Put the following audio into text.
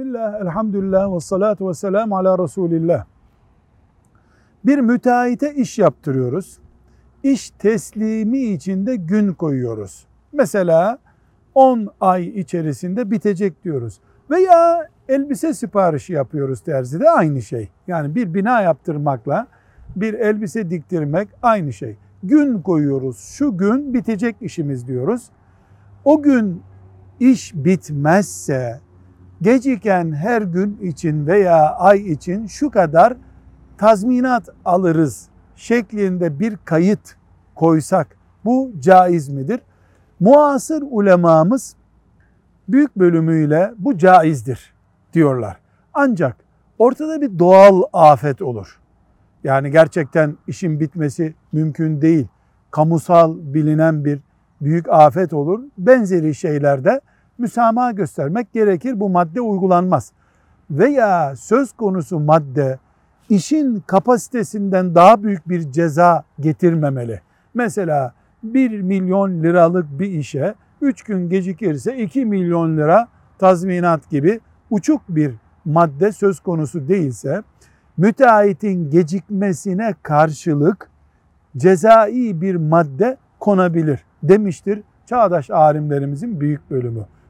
Bismillah, elhamdülillah ve salatu ve selamu ala Resulillah. Bir müteahhite iş yaptırıyoruz. İş teslimi içinde gün koyuyoruz. Mesela 10 ay içerisinde bitecek diyoruz. Veya elbise siparişi yapıyoruz terzide aynı şey. Yani bir bina yaptırmakla bir elbise diktirmek aynı şey. Gün koyuyoruz. Şu gün bitecek işimiz diyoruz. O gün iş bitmezse geciken her gün için veya ay için şu kadar tazminat alırız şeklinde bir kayıt koysak bu caiz midir? Muasır ulemamız büyük bölümüyle bu caizdir diyorlar. Ancak ortada bir doğal afet olur. Yani gerçekten işin bitmesi mümkün değil. Kamusal bilinen bir büyük afet olur. Benzeri şeylerde müsamaha göstermek gerekir. Bu madde uygulanmaz. Veya söz konusu madde işin kapasitesinden daha büyük bir ceza getirmemeli. Mesela 1 milyon liralık bir işe 3 gün gecikirse 2 milyon lira tazminat gibi uçuk bir madde söz konusu değilse müteahhitin gecikmesine karşılık cezai bir madde konabilir demiştir çağdaş alimlerimizin büyük bölümü.